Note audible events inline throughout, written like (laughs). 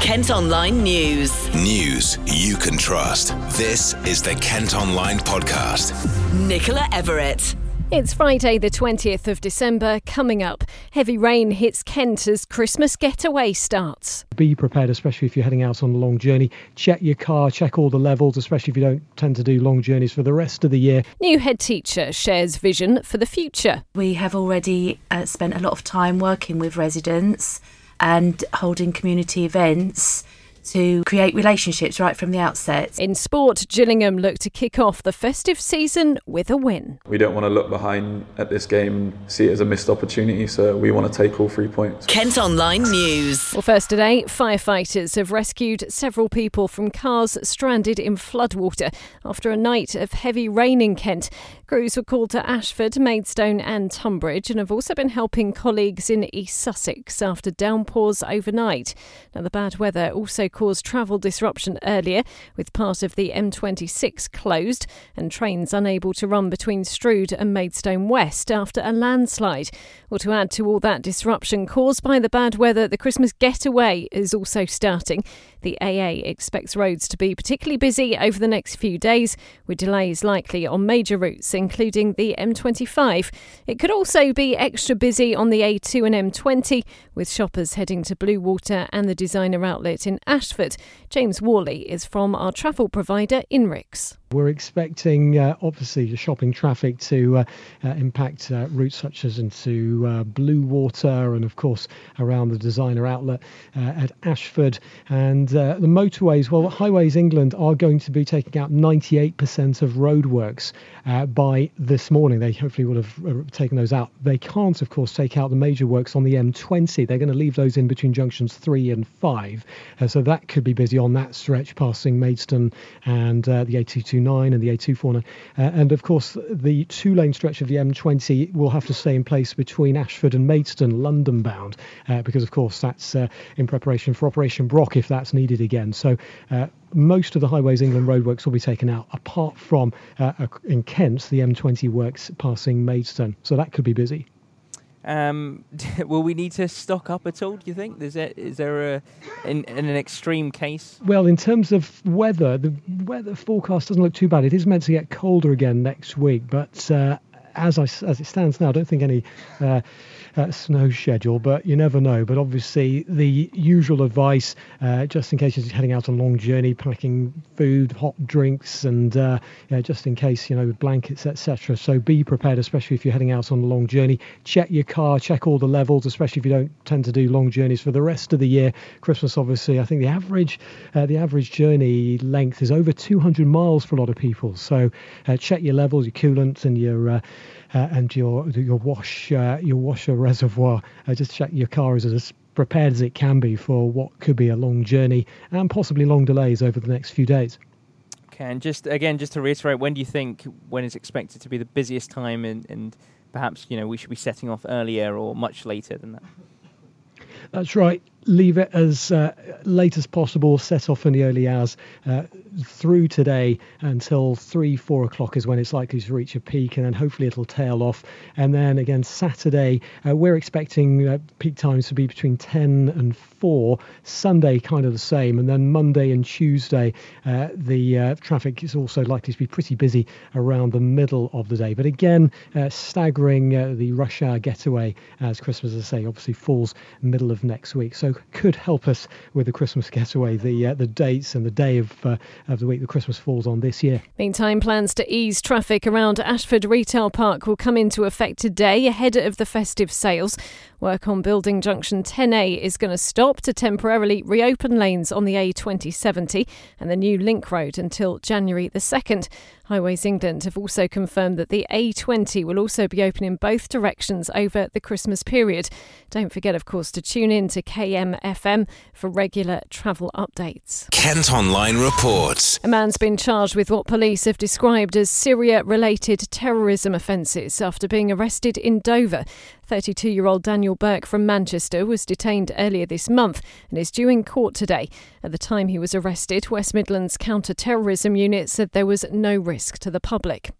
Kent Online News. News you can trust. This is the Kent Online Podcast. Nicola Everett. It's Friday, the 20th of December. Coming up, heavy rain hits Kent as Christmas getaway starts. Be prepared, especially if you're heading out on a long journey. Check your car, check all the levels, especially if you don't tend to do long journeys for the rest of the year. New head teacher shares vision for the future. We have already uh, spent a lot of time working with residents and holding community events to create relationships right from the outset. In sport, Gillingham look to kick off the festive season with a win. We don't want to look behind at this game and see it as a missed opportunity, so we want to take all three points. Kent Online News. Well, first today, firefighters have rescued several people from cars stranded in floodwater after a night of heavy rain in Kent. Crews were called to Ashford, Maidstone, and Tonbridge, and have also been helping colleagues in East Sussex after downpours overnight. Now, the bad weather also caused travel disruption earlier, with part of the M26 closed and trains unable to run between Strood and Maidstone West after a landslide. Well, to add to all that disruption caused by the bad weather, the Christmas getaway is also starting. The AA expects roads to be particularly busy over the next few days, with delays likely on major routes, including the M25. It could also be extra busy on the A2 and M20, with shoppers heading to Bluewater and the designer outlet in Ashford. James Worley is from our travel provider, Inrix. We're expecting, uh, obviously, the shopping traffic to uh, uh, impact uh, routes such as into uh, Bluewater and, of course, around the designer outlet uh, at Ashford. And the motorways, well, Highways England are going to be taking out 98% of roadworks by this morning. They hopefully will have taken those out. They can't, of course, take out the major works on the M20. They're going to leave those in between junctions 3 and 5. so that could be busy on that stretch, passing Maidstone and the A229 and the A249. Uh, and of course, the two lane stretch of the M20 will have to stay in place between Ashford and Maidstone, London bound, uh, because of course that's uh, in preparation for Operation Brock if that's needed again. So uh, most of the Highways England roadworks will be taken out, apart from uh, in Kent, the M20 works passing Maidstone. So that could be busy. Um, (laughs) will we need to stock up at all? Do you think? Is there is there a in, in, an extreme case? Well, in terms of weather, the weather forecast doesn't look too bad. It is meant to get colder again next week, but uh, as I, as it stands now, I don't think any uh, uh, snow schedule, but you never know. But obviously, the usual advice, uh, just in case you're heading out on a long journey, packing food, hot drinks, and uh, just in case, you know, blankets, etc. So be prepared, especially if you're heading out on a long journey. Check your car, check all the levels, especially if you don't tend to do long journeys for the rest of the year. Christmas, obviously, I think the average uh, the average journey length is over 200 miles for a lot of people. So uh, check your levels, your coolant, and your and your your wash your washer reservoir. Uh, just check your car is as prepared as it can be for what could be a long journey and possibly long delays over the next few days. Okay, and just again, just to reiterate, when do you think when is expected to be the busiest time, and, and perhaps you know we should be setting off earlier or much later than that? That's right. Leave it as uh, late as possible. Set off in the early hours uh, through today until three, four o'clock is when it's likely to reach a peak, and then hopefully it'll tail off. And then again, Saturday, uh, we're expecting uh, peak times to be between 10 and 4. Sunday, kind of the same. And then Monday and Tuesday, uh, the uh, traffic is also likely to be pretty busy around the middle of the day. But again, staggering the rush hour getaway as Christmas, as I say, obviously falls middle of next week. So could help us with the Christmas getaway, the uh, the dates and the day of uh, of the week the Christmas falls on this year. Meantime, plans to ease traffic around Ashford Retail Park will come into effect today ahead of the festive sales. Work on building junction 10A is going to stop to temporarily reopen lanes on the A2070 and the new link road until January the 2nd. Highways England have also confirmed that the A20 will also be open in both directions over the Christmas period. Don't forget, of course, to tune in to KMFM for regular travel updates. Kent Online reports. A man's been charged with what police have described as Syria related terrorism offences after being arrested in Dover. 32 year old Daniel Burke from Manchester was detained earlier this month and is due in court today. At the time he was arrested, West Midlands counter terrorism unit said there was no risk to the public.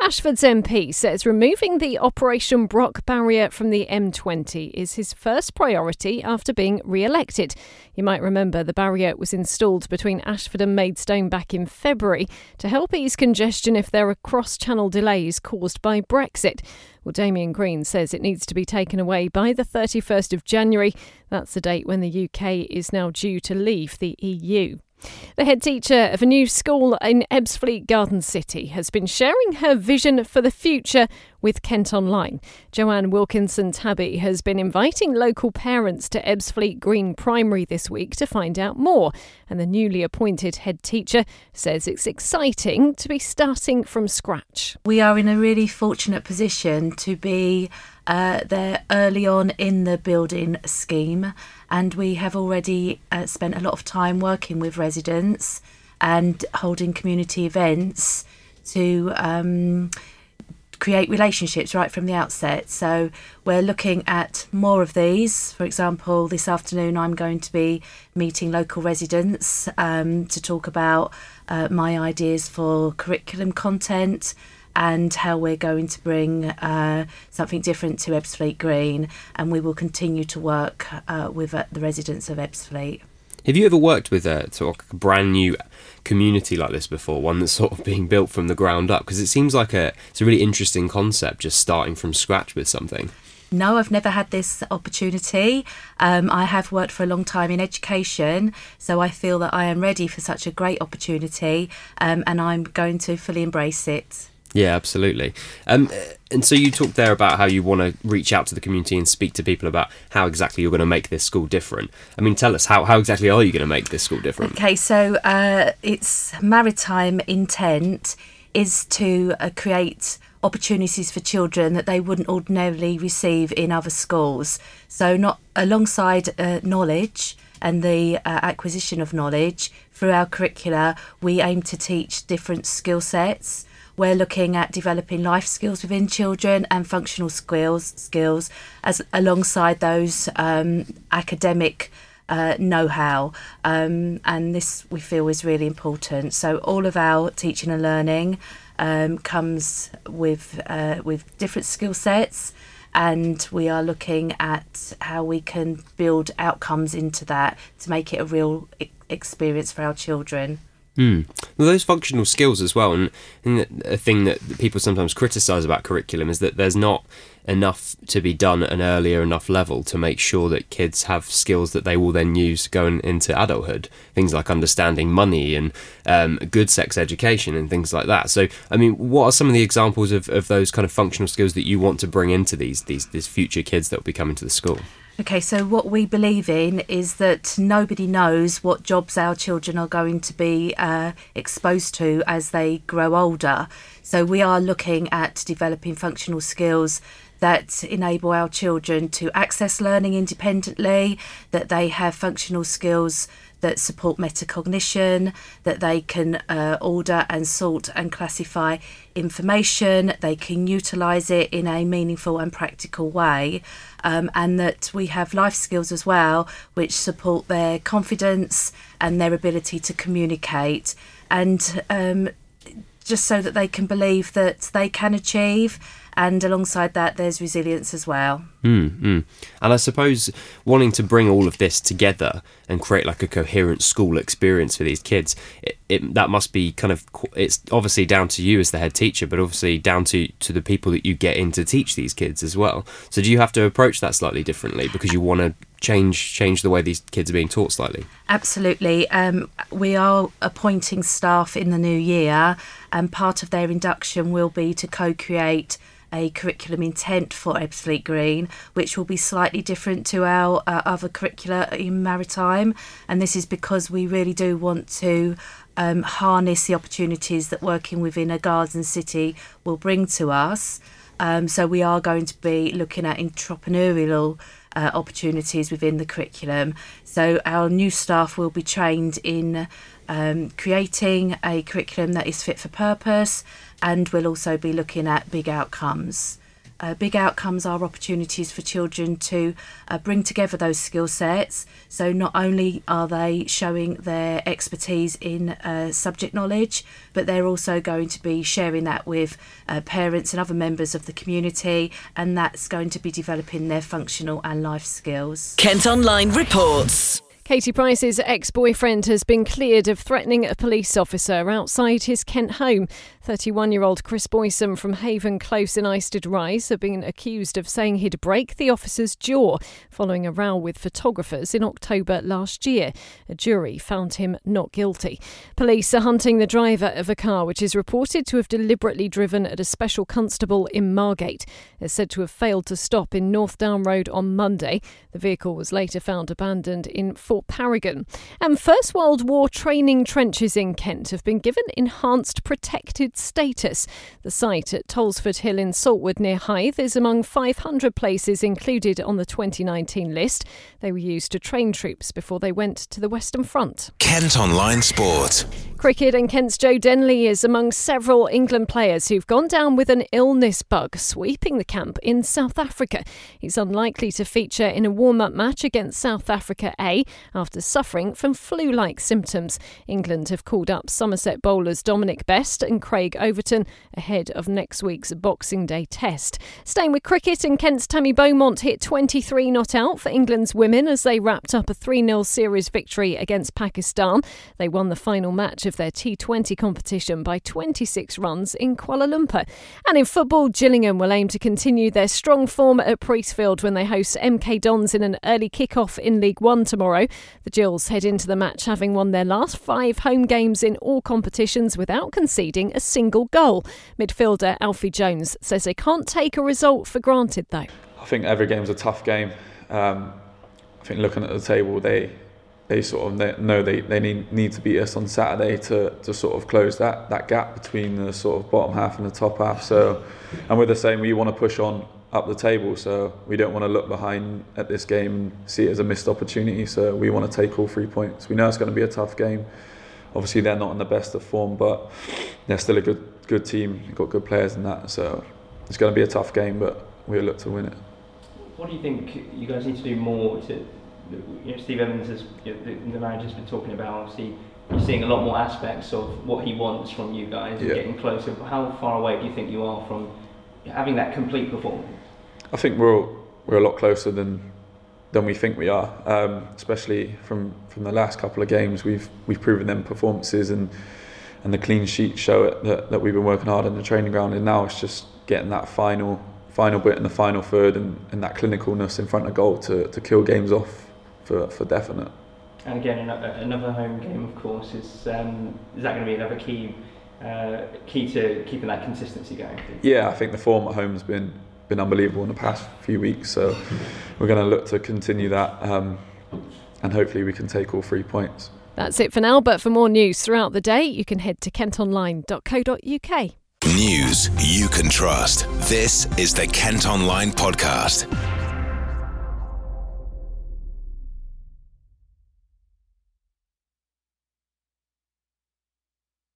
Ashford's MP says removing the Operation Brock barrier from the M20 is his first priority after being re elected. You might remember the barrier was installed between Ashford and Maidstone back in February to help ease congestion if there are cross channel delays caused by Brexit. Well, Damian Green says it needs to be taken away by the 31st of January. That's the date when the UK is now due to leave the EU. The head teacher of a new school in Ebbsfleet Garden City has been sharing her vision for the future with Kent Online. Joanne Wilkinson Tabby has been inviting local parents to Ebbsfleet Green Primary this week to find out more. And the newly appointed head teacher says it's exciting to be starting from scratch. We are in a really fortunate position to be uh, there early on in the building scheme, and we have already uh, spent a lot of time working with residents and holding community events to um, create relationships right from the outset. So we're looking at more of these. For example, this afternoon I'm going to be meeting local residents um, to talk about uh, my ideas for curriculum content and how we're going to bring uh, something different to Ebbsfleet Green, and we will continue to work uh, with uh, the residents of Ebbsfleet. Have you ever worked with a sort of brand new community like this before? One that's sort of (laughs) being built from the ground up? Because it seems like a it's a really interesting concept, just starting from scratch with something. No, I've never had this opportunity. Um, I have worked for a long time in education, so I feel that I am ready for such a great opportunity, um, and I'm going to fully embrace it. Yeah, absolutely. Um, and so you talked there about how you want to reach out to the community and speak to people about how exactly you're going to make this school different. I mean, tell us how, how exactly are you going to make this school different? Okay, so uh, its maritime intent is to uh, create opportunities for children that they wouldn't ordinarily receive in other schools. So, not alongside uh, knowledge and the uh, acquisition of knowledge through our curricula, we aim to teach different skill sets. We're looking at developing life skills within children and functional skills skills as alongside those um, academic uh, know-how, um, and this we feel is really important. So all of our teaching and learning um, comes with uh, with different skill sets, and we are looking at how we can build outcomes into that to make it a real experience for our children. Mm. Well, those functional skills as well, and, and a thing that people sometimes criticise about curriculum is that there's not enough to be done at an earlier enough level to make sure that kids have skills that they will then use going into adulthood. Things like understanding money and um, good sex education and things like that. So, I mean, what are some of the examples of, of those kind of functional skills that you want to bring into these these, these future kids that will be coming to the school? Okay, so what we believe in is that nobody knows what jobs our children are going to be uh, exposed to as they grow older. So we are looking at developing functional skills that enable our children to access learning independently, that they have functional skills that support metacognition, that they can uh, order and sort and classify information, they can utilise it in a meaningful and practical way, um, and that we have life skills as well, which support their confidence and their ability to communicate, and um, just so that they can believe that they can achieve. And alongside that there's resilience as well mm, mm. and i suppose wanting to bring all of this together and create like a coherent school experience for these kids it, it, that must be kind of it's obviously down to you as the head teacher but obviously down to to the people that you get in to teach these kids as well. So do you have to approach that slightly differently because you want to change change the way these kids are being taught slightly? Absolutely. Um, we are appointing staff in the new year and part of their induction will be to co-create a curriculum intent for Ebbsfleet Green, which will be slightly different to our uh, other curricula in maritime. And this is because we really do want to um, harness the opportunities that working within a garden city will bring to us. Um, so we are going to be looking at entrepreneurial uh, opportunities within the curriculum. So our new staff will be trained in um, creating a curriculum that is fit for purpose and we'll also be looking at big outcomes. Uh, big outcomes are opportunities for children to uh, bring together those skill sets. So, not only are they showing their expertise in uh, subject knowledge, but they're also going to be sharing that with uh, parents and other members of the community, and that's going to be developing their functional and life skills. Kent Online reports. Katie Price's ex boyfriend has been cleared of threatening a police officer outside his Kent home. 31 year old Kris Boyson from Haven Close in Istead Rise had been accused of saying he'd break the officer's jaw following a row with photographers in October last year. A jury found him not guilty. Police are hunting the driver of a car which is reported to have deliberately driven at a special constable in Margate. It's said to have failed to stop in Northdown Road on Monday. The vehicle was later found abandoned in Paragon. And First World War training trenches in Kent have been given enhanced protected status. The site at Tolsford Hill in Saltwood near Hythe is among 500 places included on the 2019 list. They were used to train troops before they went to the Western Front. Kent Online Sport. Cricket and Kent's Joe Denley is among several England players who've gone down with an illness bug sweeping the camp in South Africa. He's unlikely to feature in a warm up match against South Africa A after suffering from flu like symptoms. England have called up Somerset bowlers Dominic Bess and Craig Overton ahead of next week's Boxing Day test. Staying with cricket, and Kent's Tammy Beaumont hit 23 not out for England's women as they wrapped up a 3 0 series victory against Pakistan. They won the final match of their T20 competition by 26 runs in Kuala Lumpur. And in football, Gillingham will aim to continue their strong form at Priestfield when they host MK Dons in an early kick-off in League One tomorrow. The Gills head into the match having won their last five home games in all competitions without conceding a single goal. Midfielder Alfie Jones says they can't take a result for granted though. I think every game's a tough game. Um, I think looking at the table, they they sort of know they, they need, need to beat us on Saturday to, to sort of close that, that gap between the sort of bottom half and the top half. So, and we're the same. We want to push on up the table, so we don't want to look behind at this game and see it as a missed opportunity. So we want to take all three points. We know it's going to be a tough game. Obviously, they're not in the best of form, but they're still a good good team. They've got good players in that, so it's going to be a tough game, but we'll look to win it. What do you think you guys need to do more to you know, Steve Evans, has, you know, the, the manager's been talking about, obviously, you're seeing a lot more aspects of what he wants from you guys and getting closer. How far away do you think you are from having that complete performance? I think we're we're a lot closer than than we think we are, um, especially from, from the last couple of games. We've we've proven them performances and and the clean sheet show it that, that we've been working hard on the training ground. And now it's just getting that final final bit in the final third and, and that clinicalness in front of goal to, to kill games off for, for definite. And again, another home game, of course, is um, is that going to be another key uh, key to keeping that consistency going? Yeah, I think the form at home has been been unbelievable in the past few weeks, so we're going to look to continue that, um, and hopefully we can take all three points. That's it for now, but for more news throughout the day, you can head to kentonline.co.uk. News you can trust. This is the Kent Online Podcast.